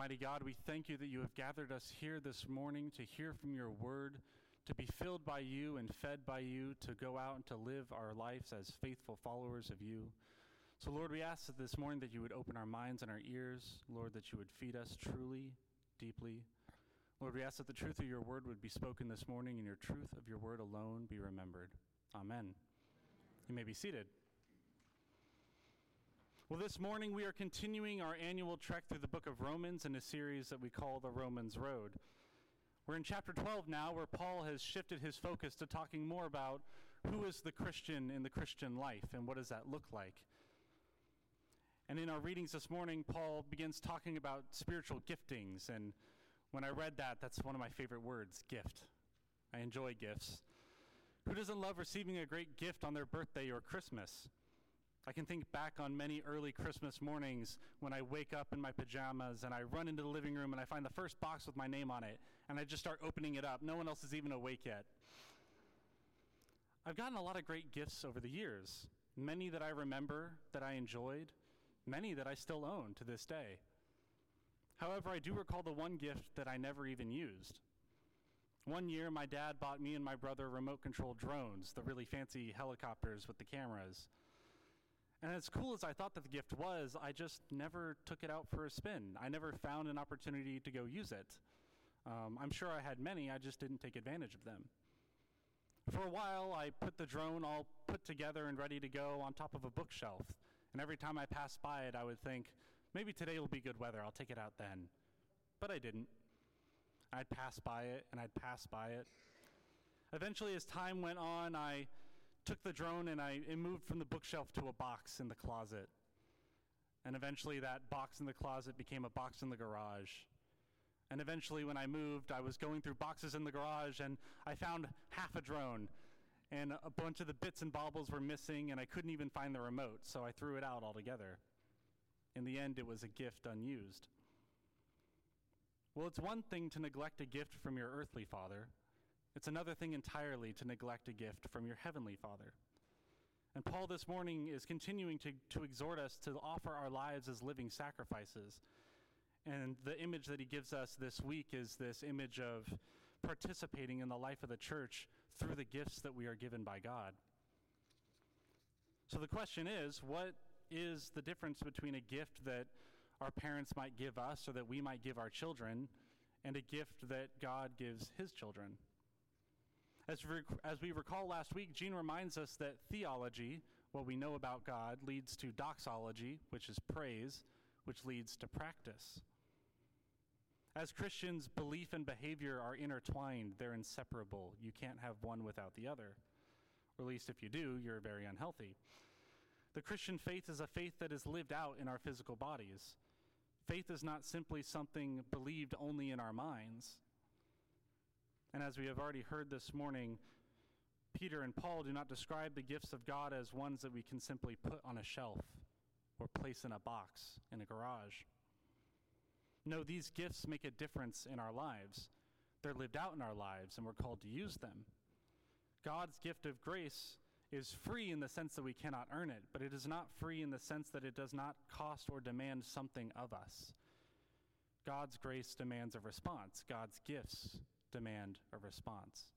Almighty God, we thank you that you have gathered us here this morning to hear from your word, to be filled by you and fed by you, to go out and to live our lives as faithful followers of you. So, Lord, we ask that this morning that you would open our minds and our ears, Lord, that you would feed us truly, deeply. Lord, we ask that the truth of your word would be spoken this morning and your truth of your word alone be remembered. Amen. You may be seated. Well, this morning we are continuing our annual trek through the book of Romans in a series that we call the Romans Road. We're in chapter 12 now, where Paul has shifted his focus to talking more about who is the Christian in the Christian life and what does that look like. And in our readings this morning, Paul begins talking about spiritual giftings. And when I read that, that's one of my favorite words gift. I enjoy gifts. Who doesn't love receiving a great gift on their birthday or Christmas? I can think back on many early Christmas mornings when I wake up in my pajamas and I run into the living room and I find the first box with my name on it and I just start opening it up. No one else is even awake yet. I've gotten a lot of great gifts over the years, many that I remember that I enjoyed, many that I still own to this day. However, I do recall the one gift that I never even used. One year, my dad bought me and my brother remote control drones, the really fancy helicopters with the cameras. And as cool as I thought that the gift was, I just never took it out for a spin. I never found an opportunity to go use it. Um, I'm sure I had many, I just didn't take advantage of them. For a while, I put the drone all put together and ready to go on top of a bookshelf. And every time I passed by it, I would think, maybe today will be good weather, I'll take it out then. But I didn't. I'd pass by it and I'd pass by it. Eventually, as time went on, I took the drone and I it moved from the bookshelf to a box in the closet. And eventually, that box in the closet became a box in the garage. And eventually, when I moved, I was going through boxes in the garage and I found half a drone. And a bunch of the bits and baubles were missing, and I couldn't even find the remote, so I threw it out altogether. In the end, it was a gift unused. Well, it's one thing to neglect a gift from your earthly father, it's another thing entirely to neglect a gift from your heavenly Father. And Paul this morning is continuing to, to exhort us to offer our lives as living sacrifices. And the image that he gives us this week is this image of participating in the life of the church through the gifts that we are given by God. So the question is what is the difference between a gift that our parents might give us or that we might give our children and a gift that God gives his children? As, as we recall last week, Gene reminds us that theology, what we know about God, leads to doxology, which is praise, which leads to practice. As Christians, belief and behavior are intertwined, they're inseparable. You can't have one without the other. Or at least if you do, you're very unhealthy. The Christian faith is a faith that is lived out in our physical bodies. Faith is not simply something believed only in our minds. And as we have already heard this morning, Peter and Paul do not describe the gifts of God as ones that we can simply put on a shelf or place in a box in a garage. No, these gifts make a difference in our lives. They're lived out in our lives, and we're called to use them. God's gift of grace is free in the sense that we cannot earn it, but it is not free in the sense that it does not cost or demand something of us. God's grace demands a response, God's gifts demand a response.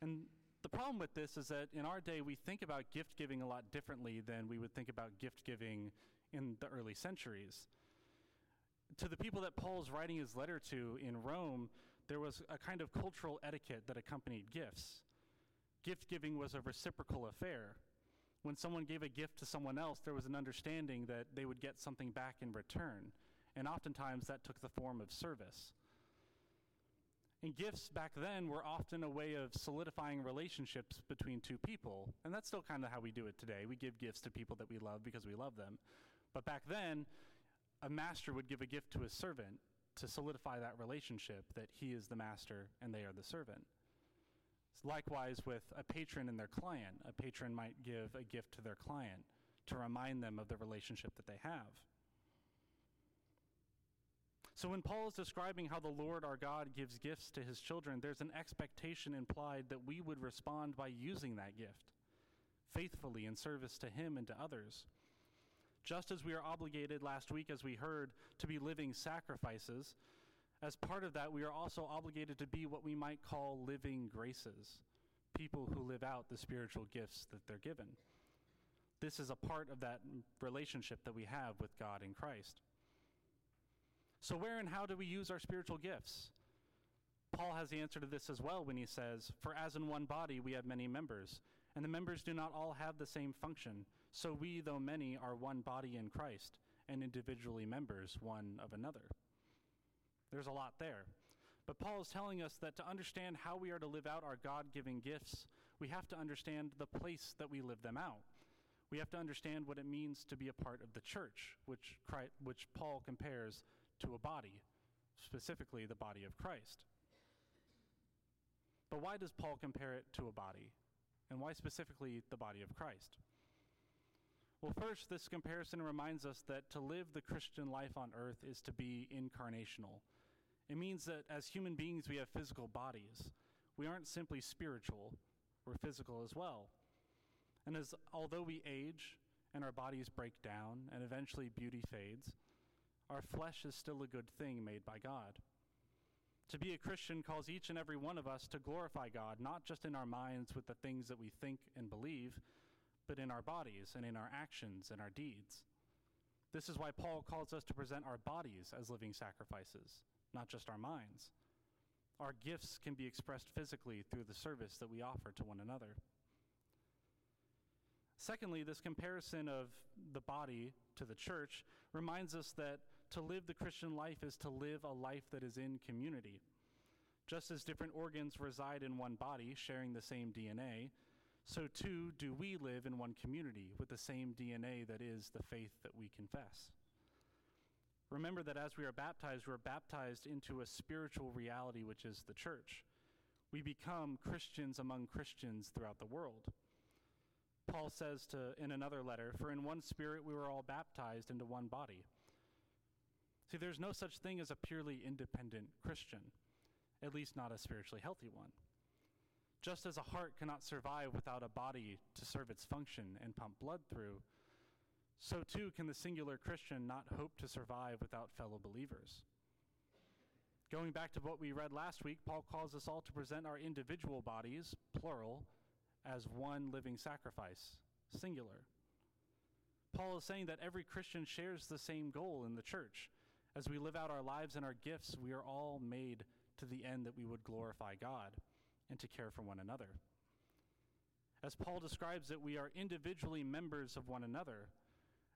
And the problem with this is that in our day, we think about gift giving a lot differently than we would think about gift giving in the early centuries. To the people that Paul's writing his letter to in Rome, there was a kind of cultural etiquette that accompanied gifts. Gift giving was a reciprocal affair. When someone gave a gift to someone else, there was an understanding that they would get something back in return. And oftentimes that took the form of service. And gifts back then were often a way of solidifying relationships between two people. And that's still kind of how we do it today. We give gifts to people that we love because we love them. But back then, a master would give a gift to his servant to solidify that relationship that he is the master and they are the servant. Likewise, with a patron and their client, a patron might give a gift to their client to remind them of the relationship that they have. So when Paul is describing how the Lord our God gives gifts to his children, there's an expectation implied that we would respond by using that gift faithfully in service to him and to others. Just as we are obligated last week, as we heard, to be living sacrifices, as part of that, we are also obligated to be what we might call living graces, people who live out the spiritual gifts that they're given. This is a part of that relationship that we have with God in Christ. So, where and how do we use our spiritual gifts? Paul has the answer to this as well when he says, For as in one body we have many members, and the members do not all have the same function. So we, though many, are one body in Christ, and individually members one of another. There's a lot there. But Paul is telling us that to understand how we are to live out our God given gifts, we have to understand the place that we live them out. We have to understand what it means to be a part of the church, which, Christ, which Paul compares to a body, specifically the body of Christ. But why does Paul compare it to a body? And why specifically the body of Christ? Well, first, this comparison reminds us that to live the Christian life on earth is to be incarnational. It means that as human beings, we have physical bodies. We aren't simply spiritual, we're physical as well. And as although we age and our bodies break down and eventually beauty fades, our flesh is still a good thing made by God. To be a Christian calls each and every one of us to glorify God, not just in our minds with the things that we think and believe, but in our bodies and in our actions and our deeds. This is why Paul calls us to present our bodies as living sacrifices, not just our minds. Our gifts can be expressed physically through the service that we offer to one another. Secondly, this comparison of the body to the church reminds us that to live the Christian life is to live a life that is in community. Just as different organs reside in one body, sharing the same DNA, so too do we live in one community with the same DNA that is the faith that we confess. Remember that as we are baptized, we're baptized into a spiritual reality, which is the church. We become Christians among Christians throughout the world. Paul says to, in another letter, For in one spirit we were all baptized into one body. See, there's no such thing as a purely independent Christian, at least not a spiritually healthy one. Just as a heart cannot survive without a body to serve its function and pump blood through, so too can the singular Christian not hope to survive without fellow believers. Going back to what we read last week, Paul calls us all to present our individual bodies, plural, as one living sacrifice, singular. Paul is saying that every Christian shares the same goal in the church. As we live out our lives and our gifts, we are all made to the end that we would glorify God and to care for one another. As Paul describes it, we are individually members of one another.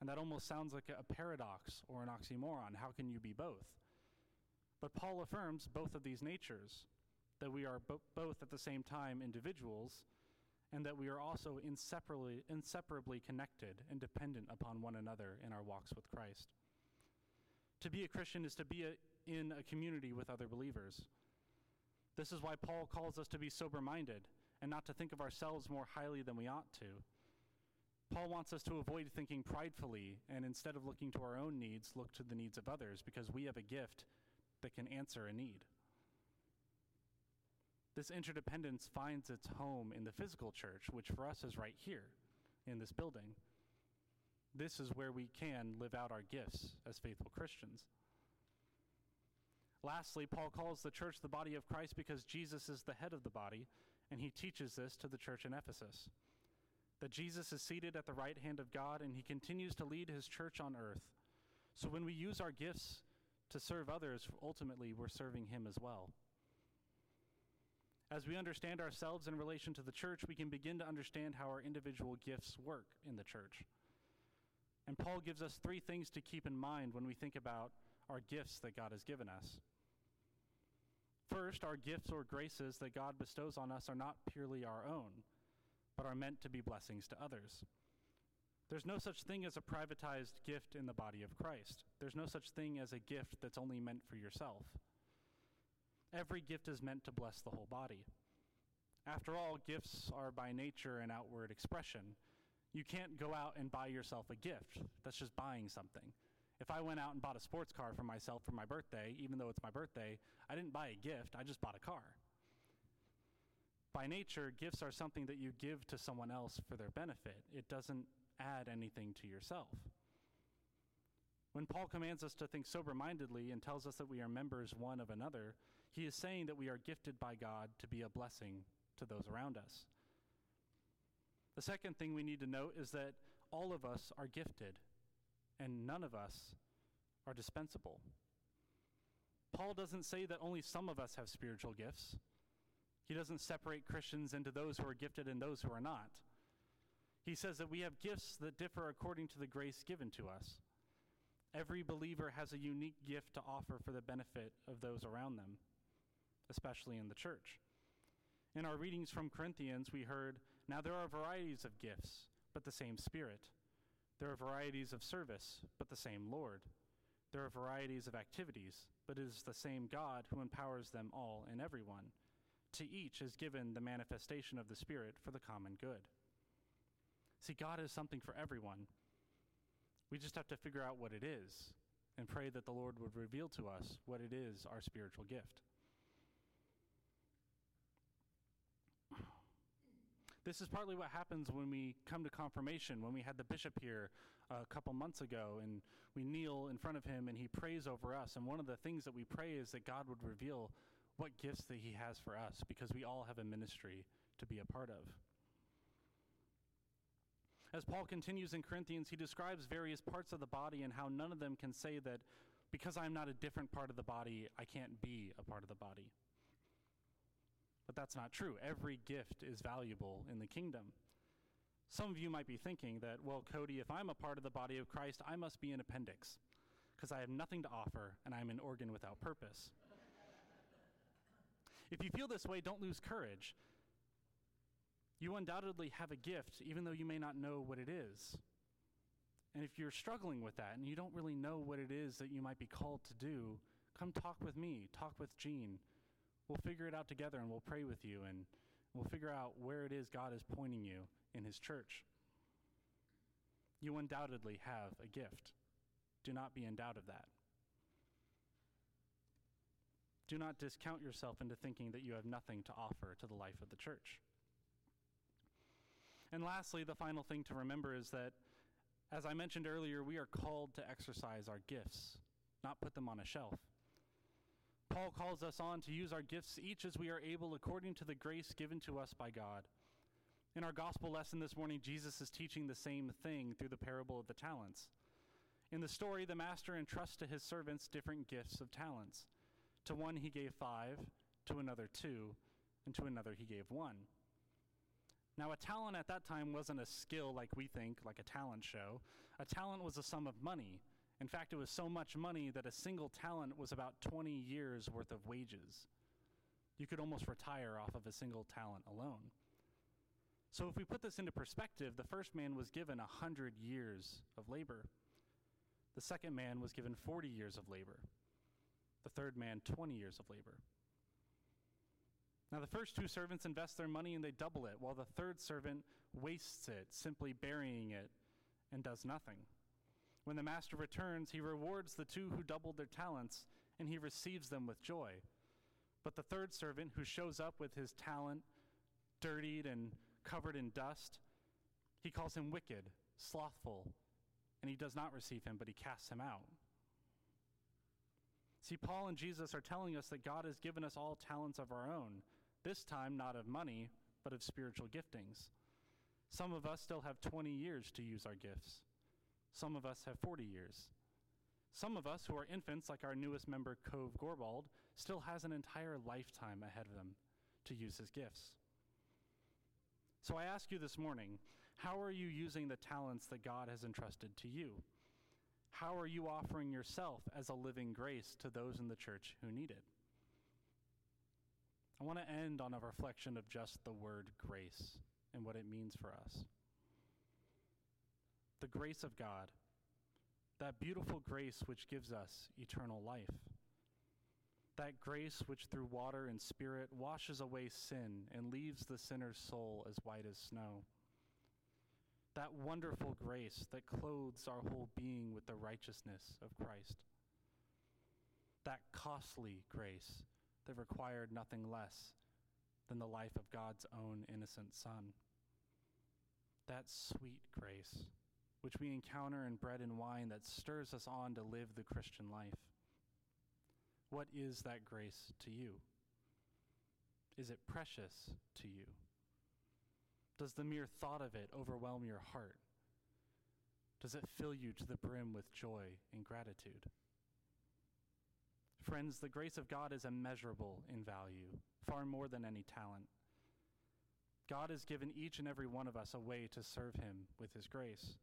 And that almost sounds like a paradox or an oxymoron. How can you be both? But Paul affirms both of these natures that we are bo- both at the same time individuals and that we are also inseparably, inseparably connected and dependent upon one another in our walks with Christ. To be a Christian is to be a, in a community with other believers. This is why Paul calls us to be sober minded and not to think of ourselves more highly than we ought to. Paul wants us to avoid thinking pridefully and instead of looking to our own needs, look to the needs of others because we have a gift that can answer a need. This interdependence finds its home in the physical church, which for us is right here in this building. This is where we can live out our gifts as faithful Christians. Lastly, Paul calls the church the body of Christ because Jesus is the head of the body, and he teaches this to the church in Ephesus. That Jesus is seated at the right hand of God, and he continues to lead his church on earth. So when we use our gifts to serve others, ultimately we're serving him as well. As we understand ourselves in relation to the church, we can begin to understand how our individual gifts work in the church. And Paul gives us three things to keep in mind when we think about our gifts that God has given us. First, our gifts or graces that God bestows on us are not purely our own, but are meant to be blessings to others. There's no such thing as a privatized gift in the body of Christ. There's no such thing as a gift that's only meant for yourself. Every gift is meant to bless the whole body. After all, gifts are by nature an outward expression. You can't go out and buy yourself a gift. That's just buying something. If I went out and bought a sports car for myself for my birthday, even though it's my birthday, I didn't buy a gift, I just bought a car. By nature, gifts are something that you give to someone else for their benefit. It doesn't add anything to yourself. When Paul commands us to think sober mindedly and tells us that we are members one of another, he is saying that we are gifted by God to be a blessing to those around us. The second thing we need to note is that all of us are gifted, and none of us are dispensable. Paul doesn't say that only some of us have spiritual gifts. He doesn't separate Christians into those who are gifted and those who are not. He says that we have gifts that differ according to the grace given to us. Every believer has a unique gift to offer for the benefit of those around them, especially in the church. In our readings from Corinthians, we heard, Now there are varieties of gifts, but the same Spirit. There are varieties of service, but the same Lord. There are varieties of activities, but it is the same God who empowers them all and everyone. To each is given the manifestation of the Spirit for the common good. See, God is something for everyone. We just have to figure out what it is and pray that the Lord would reveal to us what it is our spiritual gift. This is partly what happens when we come to confirmation, when we had the bishop here uh, a couple months ago and we kneel in front of him and he prays over us. And one of the things that we pray is that God would reveal what gifts that he has for us because we all have a ministry to be a part of. As Paul continues in Corinthians, he describes various parts of the body and how none of them can say that because I'm not a different part of the body, I can't be a part of the body. But that's not true. Every gift is valuable in the kingdom. Some of you might be thinking that, well, Cody, if I'm a part of the body of Christ, I must be an appendix because I have nothing to offer and I'm an organ without purpose. if you feel this way, don't lose courage. You undoubtedly have a gift, even though you may not know what it is. And if you're struggling with that and you don't really know what it is that you might be called to do, come talk with me, talk with Gene we'll figure it out together and we'll pray with you and we'll figure out where it is God is pointing you in His church. You undoubtedly have a gift. Do not be in doubt of that. Do not discount yourself into thinking that you have nothing to offer to the life of the church. And lastly, the final thing to remember is that, as I mentioned earlier, we are called to exercise our gifts, not put them on a shelf. Paul calls us on to use our gifts each as we are able according to the grace given to us by God. In our gospel lesson this morning, Jesus is teaching the same thing through the parable of the talents. In the story, the master entrusts to his servants different gifts of talents. To one he gave five, to another two, and to another he gave one. Now, a talent at that time wasn't a skill like we think, like a talent show. A talent was a sum of money, in fact, it was so much money that a single talent was about 20 years worth of wages. You could almost retire off of a single talent alone. So, if we put this into perspective, the first man was given 100 years of labor. The second man was given 40 years of labor. The third man, 20 years of labor. Now, the first two servants invest their money and they double it, while the third servant wastes it, simply burying it and does nothing. When the master returns, he rewards the two who doubled their talents, and he receives them with joy. But the third servant, who shows up with his talent dirtied and covered in dust, he calls him wicked, slothful, and he does not receive him, but he casts him out. See, Paul and Jesus are telling us that God has given us all talents of our own, this time not of money, but of spiritual giftings. Some of us still have 20 years to use our gifts. Some of us have 40 years. Some of us who are infants, like our newest member, Cove Gorbald, still has an entire lifetime ahead of them to use his gifts. So I ask you this morning how are you using the talents that God has entrusted to you? How are you offering yourself as a living grace to those in the church who need it? I want to end on a reflection of just the word grace and what it means for us the grace of God, that beautiful grace which gives us eternal life. That grace which through water and spirit washes away sin and leaves the sinner's soul as white as snow. That wonderful grace that clothes our whole being with the righteousness of Christ. That costly grace that required nothing less than the life of God's own innocent Son. That sweet grace which we encounter in bread and wine that stirs us on to live the Christian life. What is that grace to you? Is it precious to you? Does the mere thought of it overwhelm your heart? Does it fill you to the brim with joy and gratitude? Friends, the grace of God is immeasurable in value, far more than any talent. God has given each and every one of us a way to serve Him with His grace.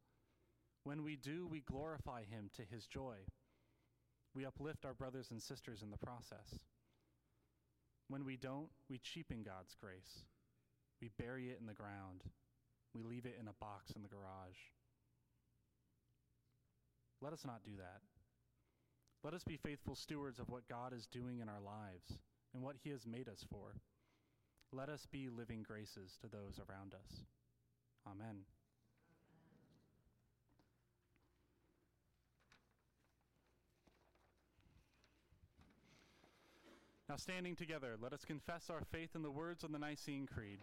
When we do, we glorify Him to His joy. We uplift our brothers and sisters in the process. When we don't, we cheapen God's grace. We bury it in the ground. We leave it in a box in the garage. Let us not do that. Let us be faithful stewards of what God is doing in our lives and what He has made us for. Let us be living graces to those around us. Amen. Now, standing together, let us confess our faith in the words of the Nicene Creed.